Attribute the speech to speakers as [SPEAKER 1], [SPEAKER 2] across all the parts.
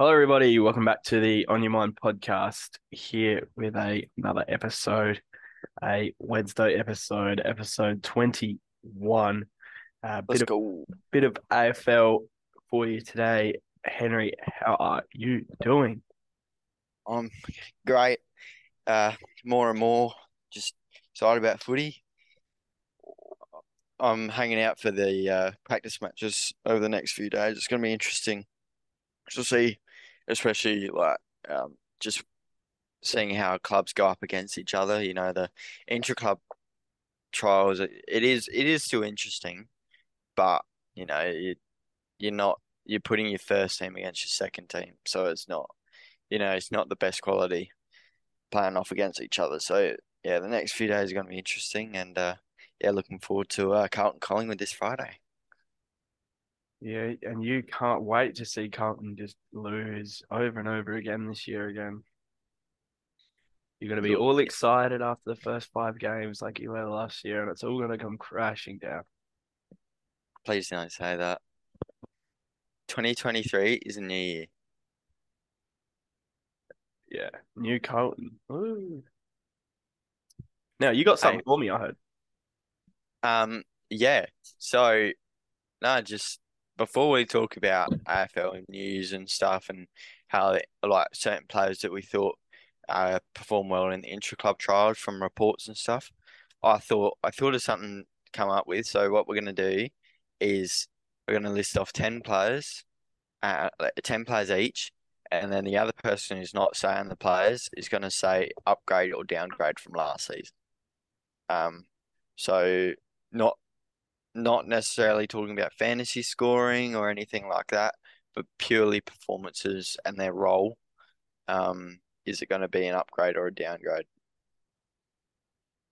[SPEAKER 1] Hello, everybody. Welcome back to the OnYaMind podcast. Here with a another episode, a Wednesday episode, episode twenty one. A
[SPEAKER 2] Let's
[SPEAKER 1] bit of bit of AFL for you today. Henry, how are you doing?
[SPEAKER 2] I'm great. Uh, more and more just excited about footy. I'm hanging out for the uh, practice matches over the next few days. It's going to be interesting to see, especially like um, just seeing how clubs go up against each other. You know, the intra-club trials. It, it is it is still interesting, but you know, you you're not you're putting your first team against your second team, so it's not you know it's not the best quality playing off against each other. So yeah, the next few days are going to be interesting, and uh, yeah, looking forward to uh, Carlton Collingwood this Friday.
[SPEAKER 1] Yeah, and you can't wait to see Carlton just lose over and over again this year again. You're going to be all excited after the first five games like you were last year, and it's all going to come crashing down.
[SPEAKER 2] Please don't say that. 2023 is a new year.
[SPEAKER 1] Yeah, new Carlton. Ooh. Now you got something
[SPEAKER 2] Hey.
[SPEAKER 1] for me, I heard.
[SPEAKER 2] Um, yeah. So, no, just before we talk about AFL news and stuff and how they, like certain players that we thought uh performed well in the intra-club trials from reports and stuff, I thought I thought of something to come up with. So what we're gonna do is we're gonna list off ten players, uh, ten players each, and then the other person who's not saying the players is gonna say upgrade or downgrade from last season. Um, so not not necessarily talking about fantasy scoring or anything like that, but purely performances and their role. Um, is it going to be an upgrade or a downgrade?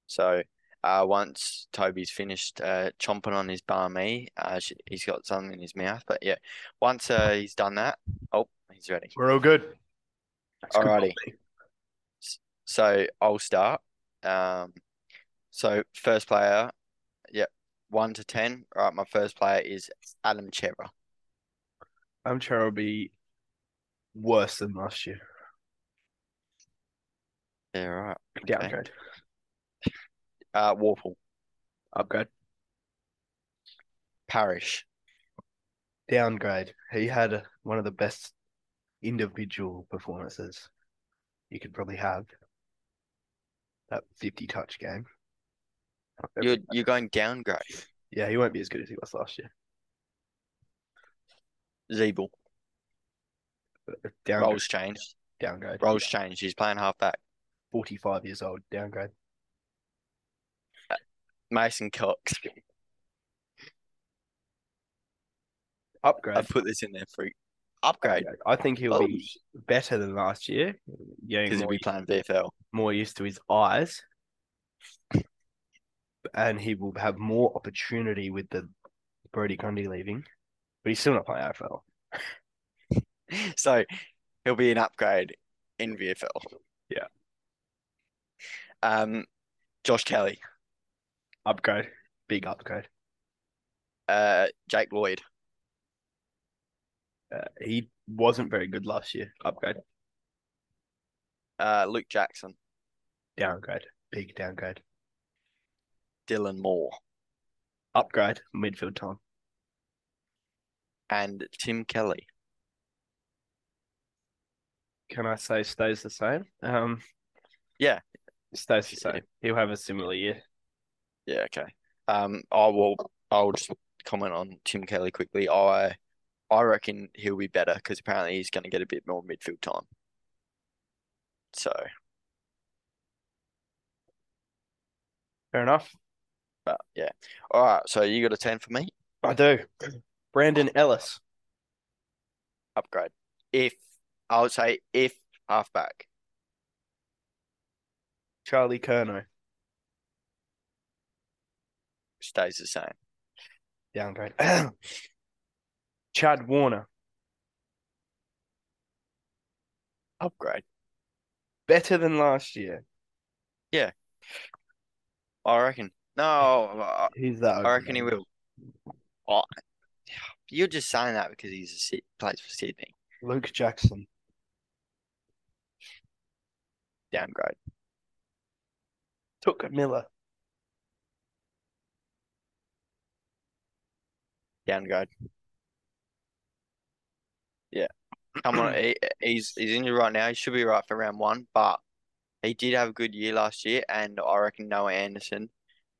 [SPEAKER 2] So, uh, once Toby's finished uh, chomping on his barmy, uh, sh- he's got something in his mouth. But yeah, once uh, he's done that, oh, he's ready.
[SPEAKER 1] We're all good. That's
[SPEAKER 2] Alrighty.
[SPEAKER 1] company.
[SPEAKER 2] So I'll start. Um, so first player, yep, one to ten. All right, my first player is Adam Cerra.
[SPEAKER 1] I'm sure it'll be worse than last year.
[SPEAKER 2] Yeah, right. Okay.
[SPEAKER 1] Downgrade.
[SPEAKER 2] Uh, Worpel,
[SPEAKER 1] Upgrade.
[SPEAKER 2] Parish,
[SPEAKER 1] Downgrade. He had one of the best individual performances you could probably have. That 50 touch game.
[SPEAKER 2] You're you're going downgrade.
[SPEAKER 1] Yeah, he won't be as good as he was last year.
[SPEAKER 2] Ziebell,
[SPEAKER 1] Downgrade.
[SPEAKER 2] roles changed.
[SPEAKER 1] Downgrade.
[SPEAKER 2] Roles changed. He's playing halfback.
[SPEAKER 1] 45 years old. Downgrade.
[SPEAKER 2] Mason Cox.
[SPEAKER 1] Upgrade.
[SPEAKER 2] I put this in there for upgrade
[SPEAKER 1] I think he'll
[SPEAKER 2] Oh,
[SPEAKER 1] be better than last year.
[SPEAKER 2] Because he'll be playing VFL.
[SPEAKER 1] more used to his eyes. And he will have more opportunity with the Brodie Grundy leaving. But he's still not playing AFL.
[SPEAKER 2] So he'll be an upgrade in VFL.
[SPEAKER 1] Yeah.
[SPEAKER 2] Um, Josh Kelly,
[SPEAKER 1] Upgrade. Big upgrade.
[SPEAKER 2] uh, Jake Lloyd,
[SPEAKER 1] Uh, he wasn't very good last year. Upgrade.
[SPEAKER 2] uh, Luke Jackson,
[SPEAKER 1] Downgrade. Big downgrade.
[SPEAKER 2] Dylan Moore,
[SPEAKER 1] Upgrade. Midfield time.
[SPEAKER 2] and Tim Kelly.
[SPEAKER 1] Can I say stays the same? Um,
[SPEAKER 2] Yeah.
[SPEAKER 1] stays the same. He'll have a similar year.
[SPEAKER 2] Yeah, okay. Um, I will. I'll just comment on Tim Kelly quickly. I, I reckon he'll be better because apparently he's going to get a bit more midfield time. So,
[SPEAKER 1] Fair enough.
[SPEAKER 2] But yeah. All right. So you got a ten for me.
[SPEAKER 1] I do. Brandon Ellis.
[SPEAKER 2] Upgrade. If I would say if halfback,
[SPEAKER 1] Charlie Curnow.
[SPEAKER 2] stays the same.
[SPEAKER 1] Downgrade. Chad Warner.
[SPEAKER 2] Upgrade.
[SPEAKER 1] Better than last year. Yeah.
[SPEAKER 2] I reckon. No, uh, I,
[SPEAKER 1] He's that.
[SPEAKER 2] I reckon he will. Oh, you're just saying that because he's a Sy- plays for Sydney.
[SPEAKER 1] Luke Jackson.
[SPEAKER 2] Downgrade.
[SPEAKER 1] Touk Miller.
[SPEAKER 2] Downgrade. Yeah. Come on, he, he's he's injured right now. He should be right for round one, but he did have a good year last year, and I reckon Noah Anderson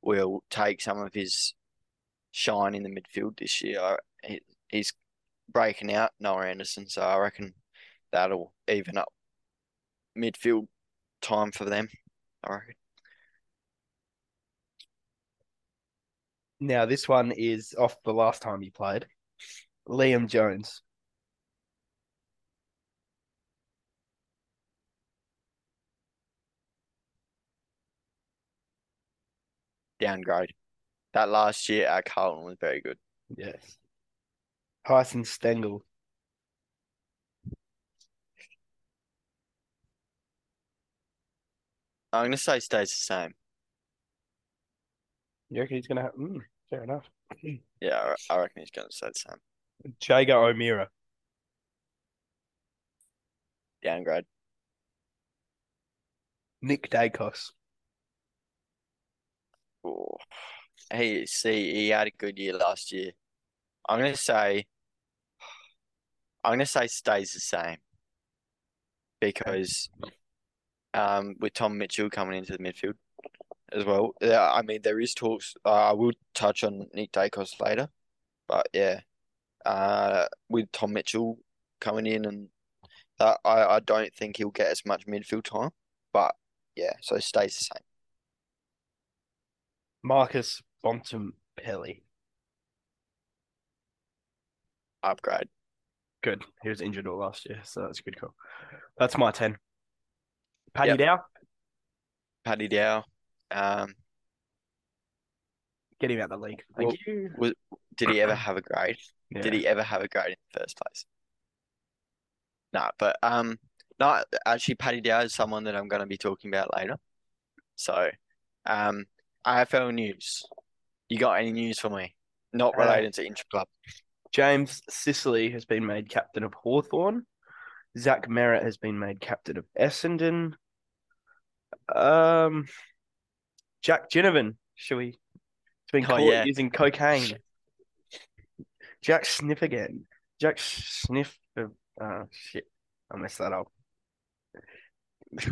[SPEAKER 2] will take some of his shine in the midfield this year. He, he's breaking out, Noah Anderson, so I reckon that'll even up midfield time for them. I reckon.
[SPEAKER 1] Now this one is off the last time he played. Liam Jones.
[SPEAKER 2] Downgrade. That last year at Carlton was very good.
[SPEAKER 1] Yes. Tyson Stengle.
[SPEAKER 2] I'm gonna say stays the same.
[SPEAKER 1] You reckon he's gonna have mm, fair enough.
[SPEAKER 2] Yeah, I, I reckon he's gonna stay the same.
[SPEAKER 1] Jaeger O'Meara.
[SPEAKER 2] Downgrade.
[SPEAKER 1] Nick
[SPEAKER 2] Daicos. He see he had a good year last year. I'm gonna say I'm gonna say stays the same because um with Tom Mitchell coming into the midfield as well. Yeah, I mean there is talks. Uh, I will touch on Nick Daicos later, but yeah, uh, with Tom Mitchell coming in and that I I don't think he'll get as much midfield time, but yeah, so stays the same.
[SPEAKER 1] Marcus Bontempelli.
[SPEAKER 2] Upgrade.
[SPEAKER 1] Good. He was injured all last year, so that's a good call. That's my 10. Paddy
[SPEAKER 2] Yep.
[SPEAKER 1] Dow,
[SPEAKER 2] Paddy Dow. Um,
[SPEAKER 1] get him out of the league. Thank
[SPEAKER 2] Well,
[SPEAKER 1] you.
[SPEAKER 2] was did he ever have a grade?
[SPEAKER 1] Yeah.
[SPEAKER 2] Did he ever have a grade in the first place? No, but um, no, actually, Paddy Dow is someone that I'm going to be talking about later. So, um, AFL news. You got any news for me? Not
[SPEAKER 1] Uh,
[SPEAKER 2] related to intra club.
[SPEAKER 1] James Sicily has been made captain of Hawthorn. Zach Merrett has been made captain of Essendon. Um, Jack Ginnivan, should we? It's been
[SPEAKER 2] Oh,
[SPEAKER 1] caught
[SPEAKER 2] yeah.
[SPEAKER 1] using cocaine. Jack Sniff again. Jack Sniff. Of, uh, shit, I messed that up.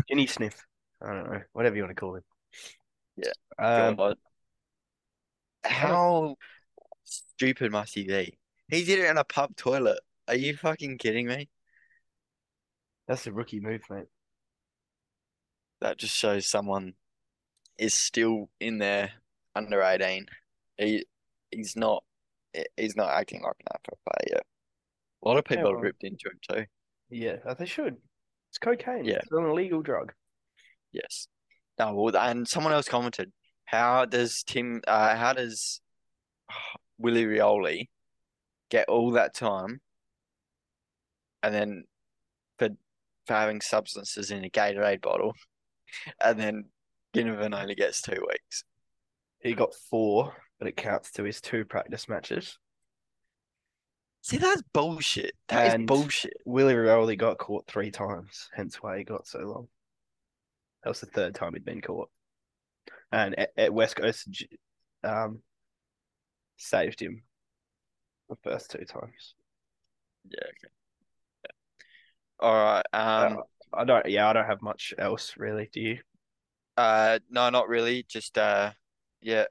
[SPEAKER 1] Ginny Sniff. I don't know, whatever you want to call him.
[SPEAKER 2] Yeah.
[SPEAKER 1] Um,
[SPEAKER 2] God. How stupid must he be? He did it in a pub toilet. Are you fucking kidding me?
[SPEAKER 1] that's a rookie move, mate.
[SPEAKER 2] That just shows someone is still in there under 18. He he's not he's not acting like an AFL player. A lot of people have ripped into him too.
[SPEAKER 1] Yeah, they should. It's cocaine.
[SPEAKER 2] Yeah.
[SPEAKER 1] It's an illegal drug.
[SPEAKER 2] Yes. No, and someone else commented, how does Tim uh how does Willie Rioli get all that time and then for for having substances in a Gatorade bottle and then Ginnivan only gets two weeks?
[SPEAKER 1] He got four, but it counts to his two practice matches.
[SPEAKER 2] See, that's bullshit. That is
[SPEAKER 1] And-
[SPEAKER 2] bullshit.
[SPEAKER 1] Willie Rioli got caught three times, hence why he got so long. That was the third time he'd been caught. And at, at West Coast, um, saved him the first two times.
[SPEAKER 2] Yeah, okay. Yeah. All right. Um,
[SPEAKER 1] Uh, I don't. Yeah, I don't have much else really. Do you?
[SPEAKER 2] uh, no, not really. Just uh, yeah.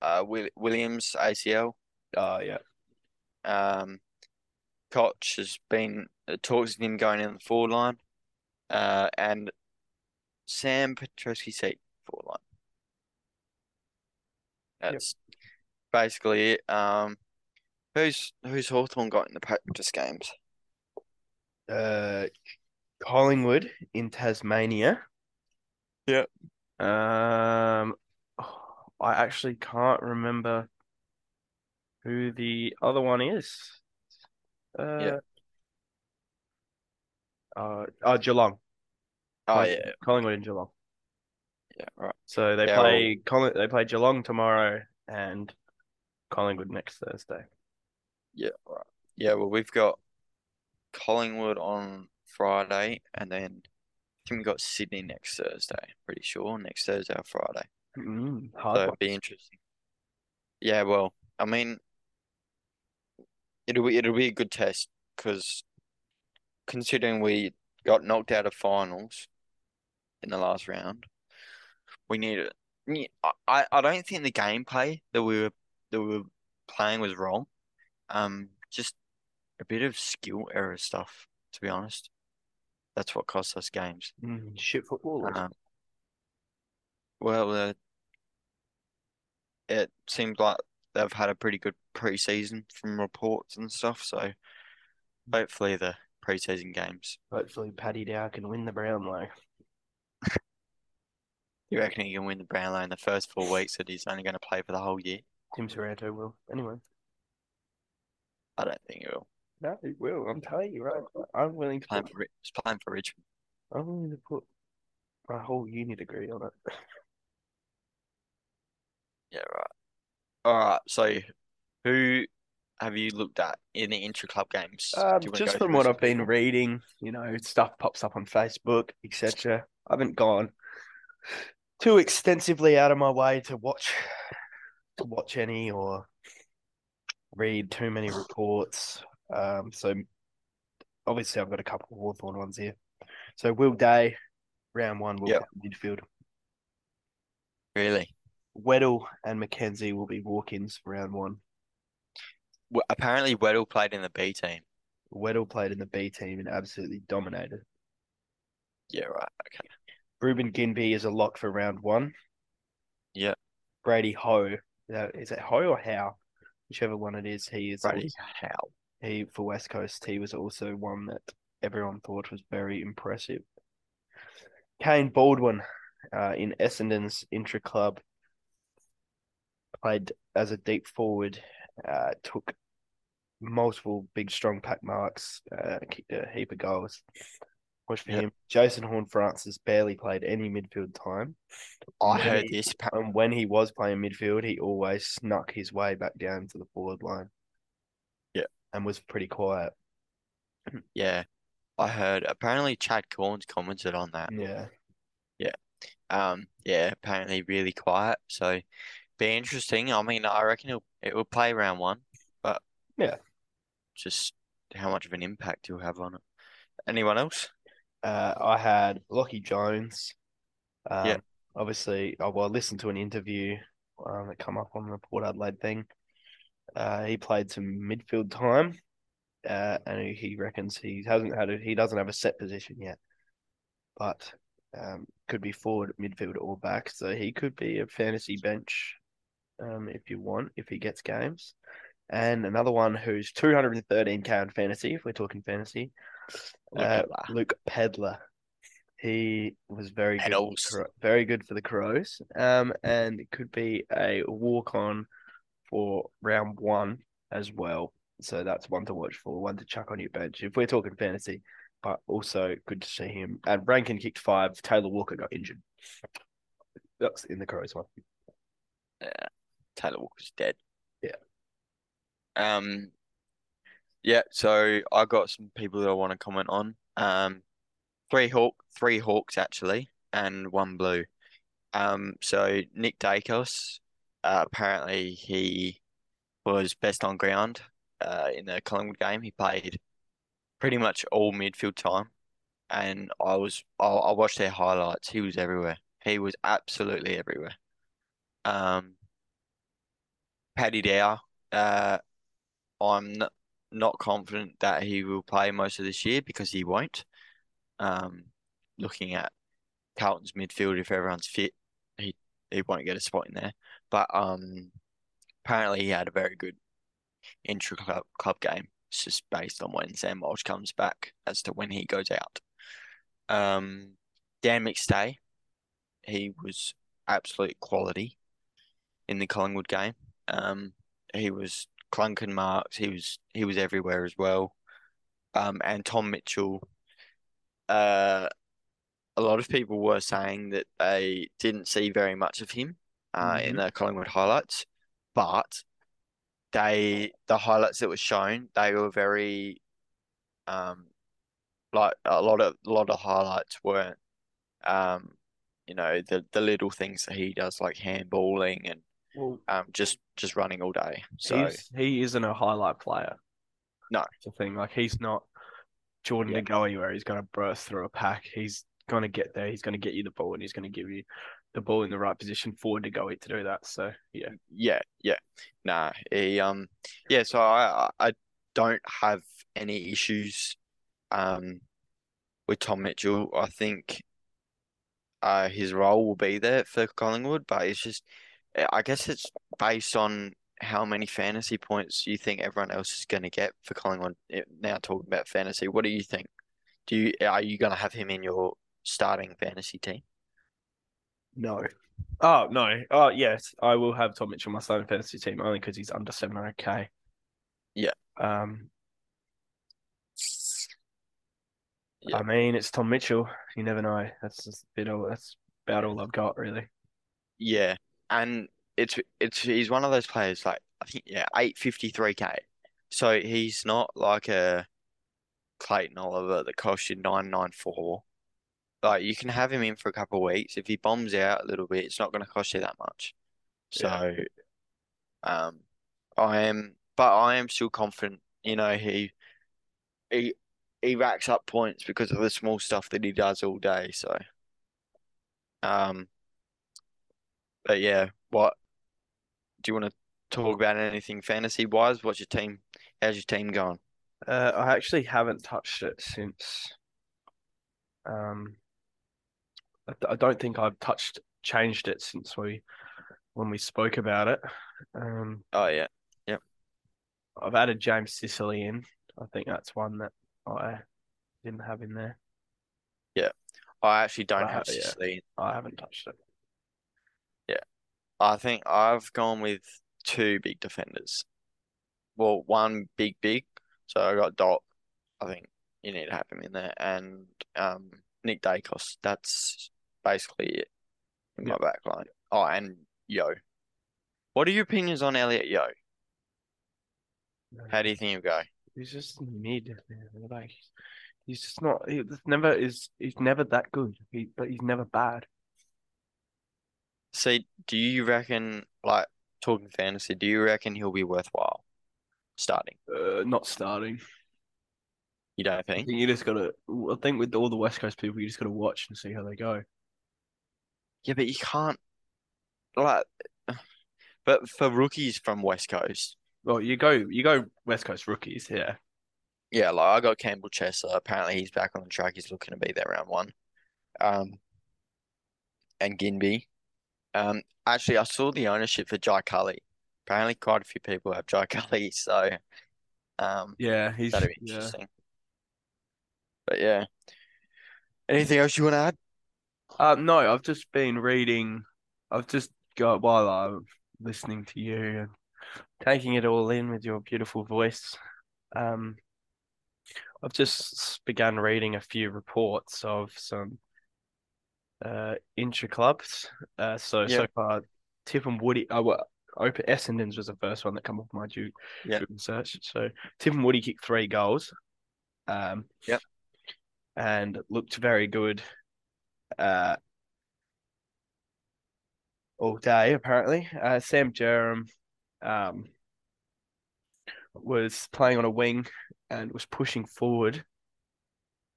[SPEAKER 2] Uh, Will Williams ACL.
[SPEAKER 1] Oh yeah.
[SPEAKER 2] Um, Koch has been uh, talks of him going in the forward line. Uh, and Sam Petrosky seat forward line.
[SPEAKER 1] Yep.
[SPEAKER 2] That's basically it. Um, who's who's Hawthorn got in the practice games?
[SPEAKER 1] Uh, Collingwood in Tasmania.
[SPEAKER 2] Yep.
[SPEAKER 1] Um, I actually can't remember who the other one is. Uh,
[SPEAKER 2] Yeah.
[SPEAKER 1] uh, oh, Geelong.
[SPEAKER 2] Oh yeah,
[SPEAKER 1] Collingwood and Geelong.
[SPEAKER 2] yeah, right.
[SPEAKER 1] So they
[SPEAKER 2] Yeah,
[SPEAKER 1] play Colling, they play Geelong tomorrow and Collingwood next Thursday.
[SPEAKER 2] Yeah, right. Yeah, well, we've got Collingwood on Friday, and then I think we got Sydney next Thursday. Pretty sure next Thursday or Friday.
[SPEAKER 1] Mm,
[SPEAKER 2] So it'd be interesting. Yeah, well, I mean, it'll be it'll be a good test because considering we got knocked out of finals in the last round, we need it. I I don't think the gameplay that we were that we were playing was wrong. Um, just a bit of skill error stuff, to be honest. That's what cost us games.
[SPEAKER 1] Mm, shit footballers.
[SPEAKER 2] Um, well, uh, it seems like they've had a pretty good preseason from reports and stuff. So hopefully the preseason games.
[SPEAKER 1] Hopefully, Paddy Dow can win the Brownlow.
[SPEAKER 2] You reckon he can win the Brownlow in the first four weeks that he's only going to play for the whole year?
[SPEAKER 1] Tim Taranto will. Anyway,
[SPEAKER 2] I don't think he will.
[SPEAKER 1] no, he will. I'm telling you, right? I'm willing to
[SPEAKER 2] Playing
[SPEAKER 1] put.
[SPEAKER 2] for Ri- he's playing for Richmond.
[SPEAKER 1] I'm willing to put my whole uni degree on it.
[SPEAKER 2] Yeah, right. All right. So who have you looked at in the intra-club games?
[SPEAKER 1] Um,
[SPEAKER 2] Do you wanna
[SPEAKER 1] just from what I've been reading, you know, stuff pops up on Facebook, etc. I haven't gone too extensively out of my way to watch to watch any or read too many reports. Um, so obviously I've got a couple of Hawthorn ones here. So Will Day, round one will
[SPEAKER 2] Yep.
[SPEAKER 1] midfield.
[SPEAKER 2] Really?
[SPEAKER 1] Weddle and Mackenzie will be walk-ins for round one.
[SPEAKER 2] Well, apparently Weddle played in the B team.
[SPEAKER 1] Weddle played in the B team and absolutely dominated.
[SPEAKER 2] Yeah, right. Okay.
[SPEAKER 1] Reuben Ginbey is a lock for round one.
[SPEAKER 2] Yeah.
[SPEAKER 1] Brady Ho, uh, is it Ho or How? Whichever one it is, he is
[SPEAKER 2] Brady
[SPEAKER 1] also-
[SPEAKER 2] Howe.
[SPEAKER 1] he for West Coast. He was also one that everyone thought was very impressive. Kane Baldwin, uh, in Essendon's intra club, played as a deep forward. Uh, took multiple big strong pack marks, uh, kicked a heap of goals. Watch for
[SPEAKER 2] Yep.
[SPEAKER 1] him. Jason Horne-Francis barely played any midfield time.
[SPEAKER 2] I heard
[SPEAKER 1] he-
[SPEAKER 2] this.
[SPEAKER 1] And when he was playing midfield, he always snuck his way back down to the forward line.
[SPEAKER 2] Yeah.
[SPEAKER 1] And was pretty quiet.
[SPEAKER 2] Yeah, I heard. Apparently, Chad Cornes commented on that.
[SPEAKER 1] Yeah. Yeah.
[SPEAKER 2] Um, yeah, apparently really quiet. So, be interesting. I mean, I reckon it'll it will play round one, but
[SPEAKER 1] Yeah.
[SPEAKER 2] just how much of an impact he'll have on it. Anyone else?
[SPEAKER 1] Uh, I had Lachie Jones. Um,
[SPEAKER 2] Yeah.
[SPEAKER 1] Obviously, I well, I listened to an interview um, that come up on the Port Adelaide thing. Uh, he played some midfield time, uh, and he, reckons he hasn't had a, he doesn't have a set position yet, but um, could be forward, midfield, or back. So he could be a fantasy bench, um, if you want, if he gets games. And another one who's 213k on fantasy, if we're talking fantasy, uh. Luke Pedlar. He was very good, for the
[SPEAKER 2] Pedals.
[SPEAKER 1] Very good for the Crows. Um, and it could be a walk on for round one as well. So that's one to watch for, one to chuck on your bench if we're talking fantasy. But also good to see him. And Rankine kicked five. Taylor Walker got injured. That's in the Crows one.
[SPEAKER 2] Yeah, Taylor Walker's dead.
[SPEAKER 1] Yeah.
[SPEAKER 2] Um. Yeah. So I got some people that I want to comment on. Um, three hawk, three hawks actually, and one blue. Um. So Nick Daicos, uh, apparently he was best on ground. Uh, in the Collingwood game, he played pretty much all midfield time, and I was I, I watched their highlights. He was everywhere. He was absolutely everywhere. Um. Paddy Dow, uh, I'm not, not confident that he will play most of this year because he won't. Um, looking at Carlton's midfield, if everyone's fit, he he won't get a spot in there. But um, apparently he had a very good intra club club game. It's just based on when Sam Walsh comes back as to when he goes out. Um, Dan McStay, he was absolute quality in the Collingwood game. Um, he was clunking marks. He was he was everywhere as well. Um, and Tom Mitchell. Uh, a lot of people were saying that they didn't see very much of him, uh, in
[SPEAKER 1] Mhm.
[SPEAKER 2] the Collingwood highlights, but they the highlights that were shown they were very Um, like a lot of a lot of highlights weren't, um, you know, the the little things that he does, like handballing and
[SPEAKER 1] Well,
[SPEAKER 2] um, just just running all day. So
[SPEAKER 1] he isn't a highlight player.
[SPEAKER 2] No.
[SPEAKER 1] It's the thing. Like he's not Jordan
[SPEAKER 2] Yeah.
[SPEAKER 1] to go anywhere. He's going to burst through a pack. He's going to get there. He's going to get you the ball, and he's going to give you the ball in the right position forward to go to do that. So yeah,
[SPEAKER 2] yeah, yeah, nah, he um, yeah. So I I I don't have any issues, um, with Tom Mitchell. I think, uh, his role will be there for Collingwood, but it's just, I guess it's based on how many fantasy points you think everyone else is going to get for Collingwood. Eh, Now talking about fantasy, what do you think? Do you are you going to have him in your starting fantasy team?
[SPEAKER 1] no. Oh no. Oh yes, I will have Tom Mitchell in my starting fantasy team only because he's under seven hundred k.
[SPEAKER 2] Yeah.
[SPEAKER 1] Um.
[SPEAKER 2] Yeah.
[SPEAKER 1] I mean, it's Tom Mitchell. You never know. That's just a bit all. That's about all I've got really.
[SPEAKER 2] Yeah, and it's it's he's one of those players like I think yeah, eight fifty three K. So he's not like a Clayton Oliver that costs you nine nine four. Like you can have him in for a couple of weeks. If he bombs out a little bit, it's not gonna cost you that much. So um I am but I am still confident, you know, he he he racks up points because of the small stuff that he does all day, so um but yeah, what do you want to talk about anything fantasy wise? What's your team? How's your team going?
[SPEAKER 1] Uh, I actually haven't touched it since. Um, I, I don't think I've touched changed it since we when we spoke about it. Um,
[SPEAKER 2] Oh yeah, yep.
[SPEAKER 1] I've added James Sicily in. I think that's one that I didn't have in there.
[SPEAKER 2] Yeah, I actually don't have
[SPEAKER 1] yeah.
[SPEAKER 2] Sicily.
[SPEAKER 1] I haven't touched it.
[SPEAKER 2] I think I've gone with two big defenders. Well, one big big. So I got Dot. I think you need to have him in there, and um Nick Daicos. That's basically it in my back line. Oh, and Yeo. What are your opinions on Elliot Yeo? How do you think he'll go?
[SPEAKER 1] He's just mid. man. Like he's just not. He's never is. He's never that good. He, but he's never bad.
[SPEAKER 2] See, do you reckon, like talking fantasy, do you reckon he'll be worthwhile starting?
[SPEAKER 1] Uh, not starting.
[SPEAKER 2] You don't
[SPEAKER 1] I
[SPEAKER 2] think?
[SPEAKER 1] think you just gotta. I think with all the West Coast people, you just gotta watch and see how they go.
[SPEAKER 2] Yeah, but you can't like but for rookies from West Coast,
[SPEAKER 1] Well, you go, you go West Coast rookies. Yeah,
[SPEAKER 2] yeah, like I got Campbell Chesser. Apparently he's back on the track. He's looking to be there round one. Um and Ginbey. Um actually I saw the ownership for Jai Culley. Apparently quite a few people have Jai Culley, so um
[SPEAKER 1] yeah, he's
[SPEAKER 2] that'd be
[SPEAKER 1] yeah.
[SPEAKER 2] interesting. But yeah. Anything else you want to add?
[SPEAKER 1] Uh, no, I've just been reading. I've just got while I'm listening to you and taking it all in with your beautiful voice. Um, I've just begun reading a few reports of some uh intra clubs. Uh, so so far, Tip and Woody. Uh, well, Open Essendon's was the first one that come off my due
[SPEAKER 2] Yeah.
[SPEAKER 1] Google search. So Tip and Woody kicked three goals. Um,
[SPEAKER 2] Yep.
[SPEAKER 1] and looked very good. Uh, all day apparently. Uh, Sam Jerem, um, was playing on a wing and was pushing forward,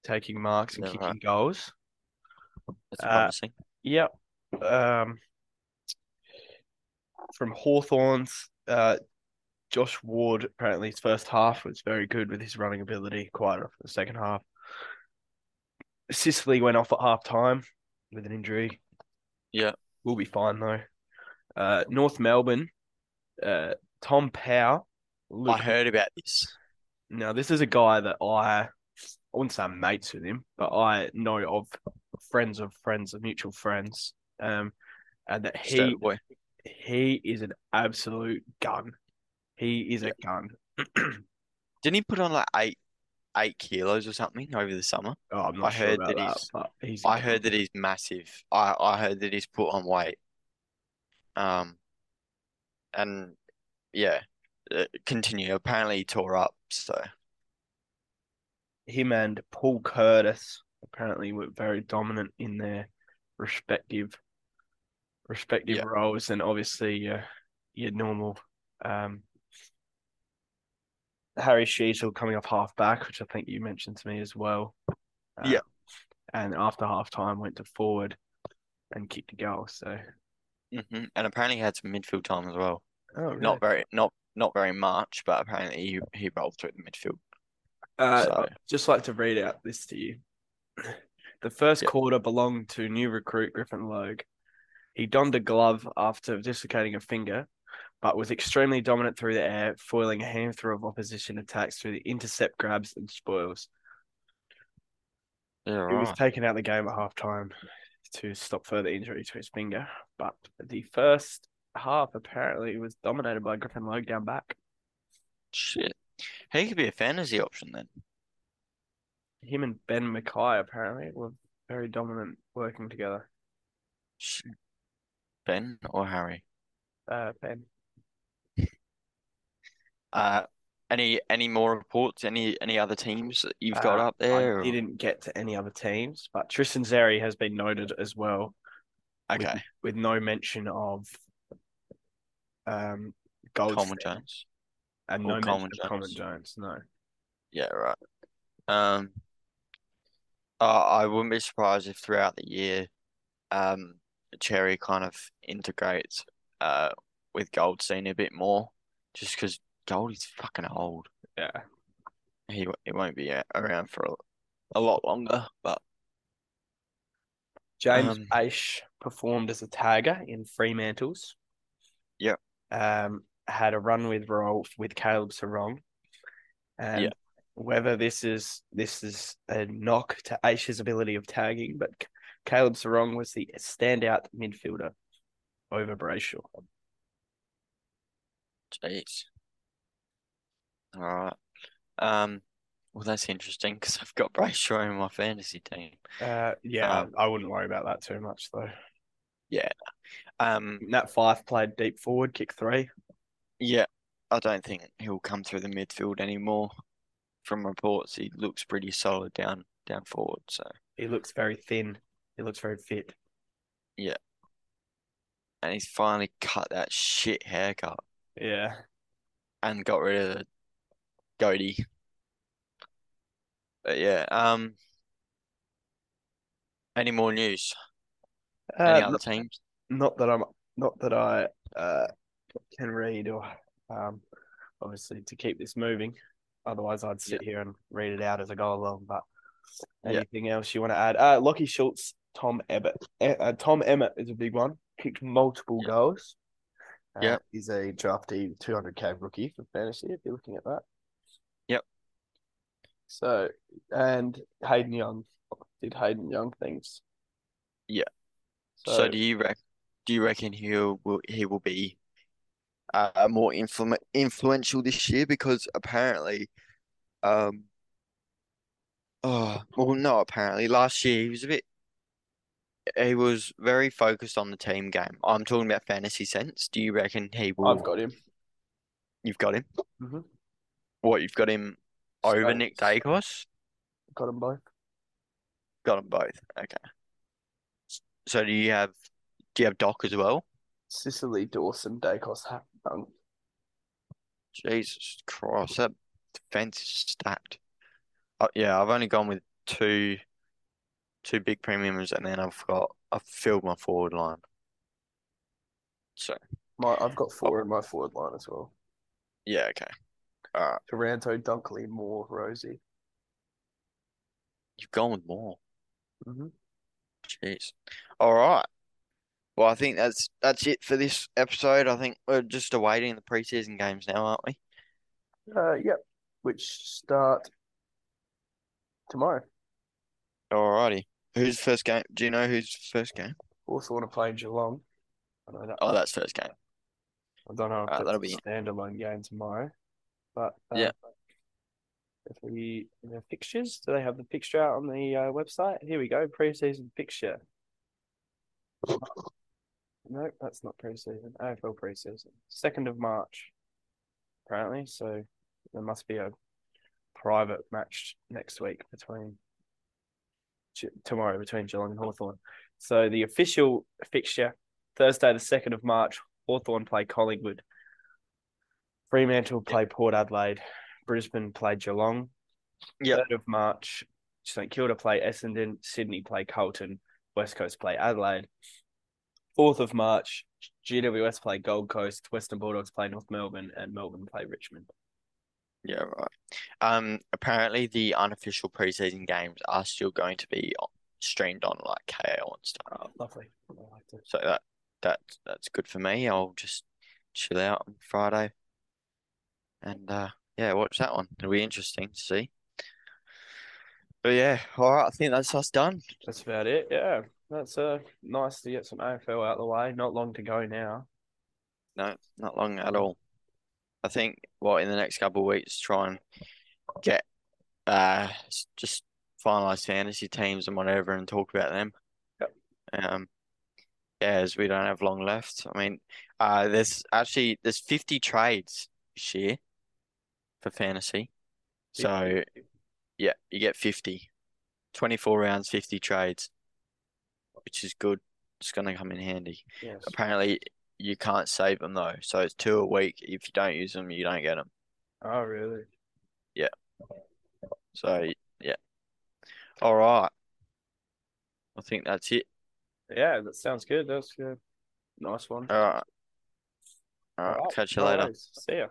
[SPEAKER 1] taking marks and kicking
[SPEAKER 2] right.
[SPEAKER 1] goals.
[SPEAKER 2] That's
[SPEAKER 1] Uh. Yep. Um, from Hawthorns, uh, Josh Ward apparently his first half was very good with his running ability. Quite off the second half. Sicily went off at half time with an injury.
[SPEAKER 2] Yeah.
[SPEAKER 1] We'll be fine though. Uh, North Melbourne, uh, Tom Power.
[SPEAKER 2] I heard about this.
[SPEAKER 1] Now, this is a guy that I, I wouldn't say I'm mates with him, but I know of friends of friends of mutual friends. Um, and that he he is an absolute gun. He is a gun.
[SPEAKER 2] Didn't he put on like eight eight kilos or something over the summer?
[SPEAKER 1] Oh, I'm not
[SPEAKER 2] I
[SPEAKER 1] sure
[SPEAKER 2] heard
[SPEAKER 1] about
[SPEAKER 2] that
[SPEAKER 1] that,
[SPEAKER 2] he's-
[SPEAKER 1] he's.
[SPEAKER 2] I heard that he's massive. I I heard that he's put on weight. Um, and yeah, uh, continue. Apparently he tore up. So
[SPEAKER 1] him and Paul Curtis apparently were very dominant in their respective respective
[SPEAKER 2] Yeah.
[SPEAKER 1] roles, and obviously your your normal um, Harry Sheezel coming off half back, which I think you mentioned to me as well. Uh,
[SPEAKER 2] Yeah.
[SPEAKER 1] and after half time went to forward and kicked a goal. So
[SPEAKER 2] hmm And apparently he had some midfield time as well.
[SPEAKER 1] oh,
[SPEAKER 2] Not very, not not very much, but apparently he he rolled through the midfield.
[SPEAKER 1] Uh,
[SPEAKER 2] So-
[SPEAKER 1] I'd just like to read out this to you. The first
[SPEAKER 2] Yep.
[SPEAKER 1] quarter belonged to new recruit Griffin Logue. He donned a glove after dislocating a finger, but was extremely dominant through the air, foiling a handful of opposition attacks through the intercept grabs and spoils.
[SPEAKER 2] Yeah,
[SPEAKER 1] He was
[SPEAKER 2] right.
[SPEAKER 1] taken out of the game at half time to stop further injury to his finger. But the first half apparently was dominated by Griffin Logue down back.
[SPEAKER 2] Shit. He could be a fantasy option then.
[SPEAKER 1] Him and Ben McKay apparently were very dominant working together.
[SPEAKER 2] Ben or Harry?
[SPEAKER 1] Uh, Ben.
[SPEAKER 2] Uh, any any more reports? Any any other teams that you've got
[SPEAKER 1] Uh,
[SPEAKER 2] up there?
[SPEAKER 1] I
[SPEAKER 2] or-
[SPEAKER 1] didn't get to any other teams, but Tristan Xerri has been noted as well,
[SPEAKER 2] Okay,
[SPEAKER 1] with no mention of um Goldstein
[SPEAKER 2] Coleman Jones.
[SPEAKER 1] and
[SPEAKER 2] or
[SPEAKER 1] no mention
[SPEAKER 2] Coleman
[SPEAKER 1] of Coleman
[SPEAKER 2] Jones.
[SPEAKER 1] Jones. No,
[SPEAKER 2] Yeah, right. Um, uh, I wouldn't be surprised if throughout the year, um, Cherry kind of integrates uh with Goldstein a bit more, just because Goldie's fucking old.
[SPEAKER 1] yeah,
[SPEAKER 2] He he won't be around for a, a lot longer, but
[SPEAKER 1] James
[SPEAKER 2] Um,
[SPEAKER 1] Aish performed as a tagger in Fremantles.
[SPEAKER 2] Yep.
[SPEAKER 1] Um, had a run with Rolf with Caleb Serong, and
[SPEAKER 2] Yeah.
[SPEAKER 1] Whether this is this is a knock to Aish's ability of tagging, but Caleb Serong was the standout midfielder over Brayshaw.
[SPEAKER 2] jeez. All right. Um, well, that's interesting because I've got Brayshaw in my fantasy team.
[SPEAKER 1] Uh, yeah,
[SPEAKER 2] Um,
[SPEAKER 1] I wouldn't worry about that too much though. Yeah.
[SPEAKER 2] Um,
[SPEAKER 1] Nat Fyfe played deep forward, kick three.
[SPEAKER 2] yeah, I don't think he'll come through the midfield anymore. From reports, he looks pretty solid down down forward. So,
[SPEAKER 1] He looks very thin. He looks very fit. Yeah.
[SPEAKER 2] And he's finally cut that shit haircut
[SPEAKER 1] Yeah.
[SPEAKER 2] and got rid of the goatee. But yeah, um, any more news? Any
[SPEAKER 1] Uh,
[SPEAKER 2] other teams?
[SPEAKER 1] not that I'm not that I uh can read or um obviously to keep this moving. Otherwise I'd sit here and read it out as I go along. But
[SPEAKER 2] Yeah.
[SPEAKER 1] anything else you want to add? Uh Lachie Schultz, Tom Emmett. Eh, Uh, Tom Emmett is a big one. Kicked multiple
[SPEAKER 2] Yeah.
[SPEAKER 1] goals. Uh,
[SPEAKER 2] Yeah.
[SPEAKER 1] He's a draftee 200k rookie for fantasy if you're looking at that.
[SPEAKER 2] Yep.
[SPEAKER 1] So and Hayden Young did Hayden Young things.
[SPEAKER 2] Yeah.
[SPEAKER 1] So,
[SPEAKER 2] So do you rec do you reckon he will he will be uh, more influ influential this year because apparently um oh well no apparently last year he was a bit he was very focused on the team game. I'm talking about fantasy sense. Do you reckon he will
[SPEAKER 1] I've got him.
[SPEAKER 2] you've got him?
[SPEAKER 1] Mhm.
[SPEAKER 2] What you've got him over Nick Daicos?
[SPEAKER 1] Got them both.
[SPEAKER 2] Got them both. Okay. So do you have do you have Doc as well?
[SPEAKER 1] Sicily, Dawson, Daicos, Young.
[SPEAKER 2] Jesus Christ, that defense is stacked. Uh, yeah, I've only gone with two, two big premiums, and then I've got I've filled my forward line. So
[SPEAKER 1] My, I've got four in my forward line as well.
[SPEAKER 2] yeah, okay. All right,
[SPEAKER 1] Taranto, Dunkley, Moore, Rozee.
[SPEAKER 2] you've gone with more.
[SPEAKER 1] Mm-hmm.
[SPEAKER 2] Jeez. All right. Well, I think that's that's it for this episode. I think we're just awaiting the preseason games now, aren't we?
[SPEAKER 1] Uh, yep. Which start tomorrow.
[SPEAKER 2] All righty. Who's first game? Do you know who's first game?
[SPEAKER 1] Also want to play Geelong. I know that.
[SPEAKER 2] Oh, that's first game.
[SPEAKER 1] I don't know if
[SPEAKER 2] Ah, that'll
[SPEAKER 1] a
[SPEAKER 2] be-
[SPEAKER 1] standalone game tomorrow, but uh,
[SPEAKER 2] Yeah.
[SPEAKER 1] If we the fixtures, do they have the fixture out on the uh, website? Here we go, preseason fixture. No, that's not preseason. AFL preseason, second of March, apparently. So there must be a private match next week between tomorrow between Geelong and Hawthorn. So the official fixture Thursday, the second of March, Hawthorn play Collingwood. Fremantle play Port Adelaide. Brisbane play Geelong.
[SPEAKER 2] Yep.
[SPEAKER 1] Third of March, St Kilda play Essendon. Sydney play Carlton. West Coast play Adelaide. Fourth of March, GWS play Gold Coast. Western Bulldogs play North Melbourne, and Melbourne play Richmond.
[SPEAKER 2] Yeah, right. Um, apparently the unofficial preseason games are still going to be streamed on like Kayo and stuff.
[SPEAKER 1] Oh, lovely. Like.
[SPEAKER 2] So that that that's good for me. I'll just chill out on Friday, and uh, yeah, watch that one. It'll be interesting to see. But yeah, all right. I think that's us done.
[SPEAKER 1] That's about it. Yeah, that's uh nice to get some AFL out of the way. Not long to go now.
[SPEAKER 2] No, not long at all. I think what in the next couple of weeks try and get uh just finalize fantasy teams and whatever and talk about them.
[SPEAKER 1] Yep.
[SPEAKER 2] Um yeah, as we don't have long left. I mean, uh there's actually there's fifty trades this year for fantasy. So yeah, you get 50. 24 rounds, 50 trades, which is good. It's going to come in handy.
[SPEAKER 1] Yes.
[SPEAKER 2] Apparently, you can't save them though. So it's two a week. If you don't use them, you don't get them.
[SPEAKER 1] Oh, really? Yeah.
[SPEAKER 2] So yeah. All right. I think that's it.
[SPEAKER 1] Yeah, that sounds good. That's good. Nice one.
[SPEAKER 2] All right. All right.
[SPEAKER 1] Alright,
[SPEAKER 2] Catch you
[SPEAKER 1] no
[SPEAKER 2] later.
[SPEAKER 1] worries. See ya.